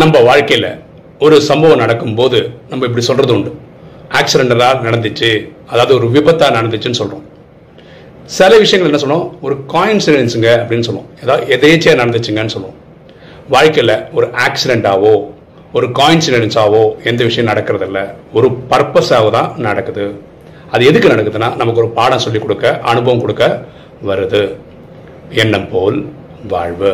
நம்ம வாழ்க்கையில் ஒரு சம்பவம் நடக்கும்போது நம்ம இப்படி சொல்கிறது உண்டு. ஆக்சிடென்டலாக நடந்துச்சு. அதாவது ஒரு விபத்தாக நடந்துச்சுன்னு சொல்கிறோம் சில விஷயங்கள் என்ன சொல்லுவோம் ஒரு காயின்சிடென்ஸுங்க அப்படின்னு சொல்லுவோம் ஏதாவது எதேச்சியாக நடந்துச்சுங்கன்னு சொல்லுவோம் வாழ்க்கையில் ஒரு ஆக்சிடெண்ட்டாவோ ஒரு காயின்சிடென்ஸாவோ எந்த விஷயம் நடக்கிறதில்ல. ஒரு பர்பஸாக தான் நடக்குது. அது எதுக்கு நடக்குதுன்னா நமக்கு ஒரு பாடம் சொல்லிக் கொடுக்க அனுபவம் கொடுக்க வருது. எண்ணம் போல் வாழ்வு.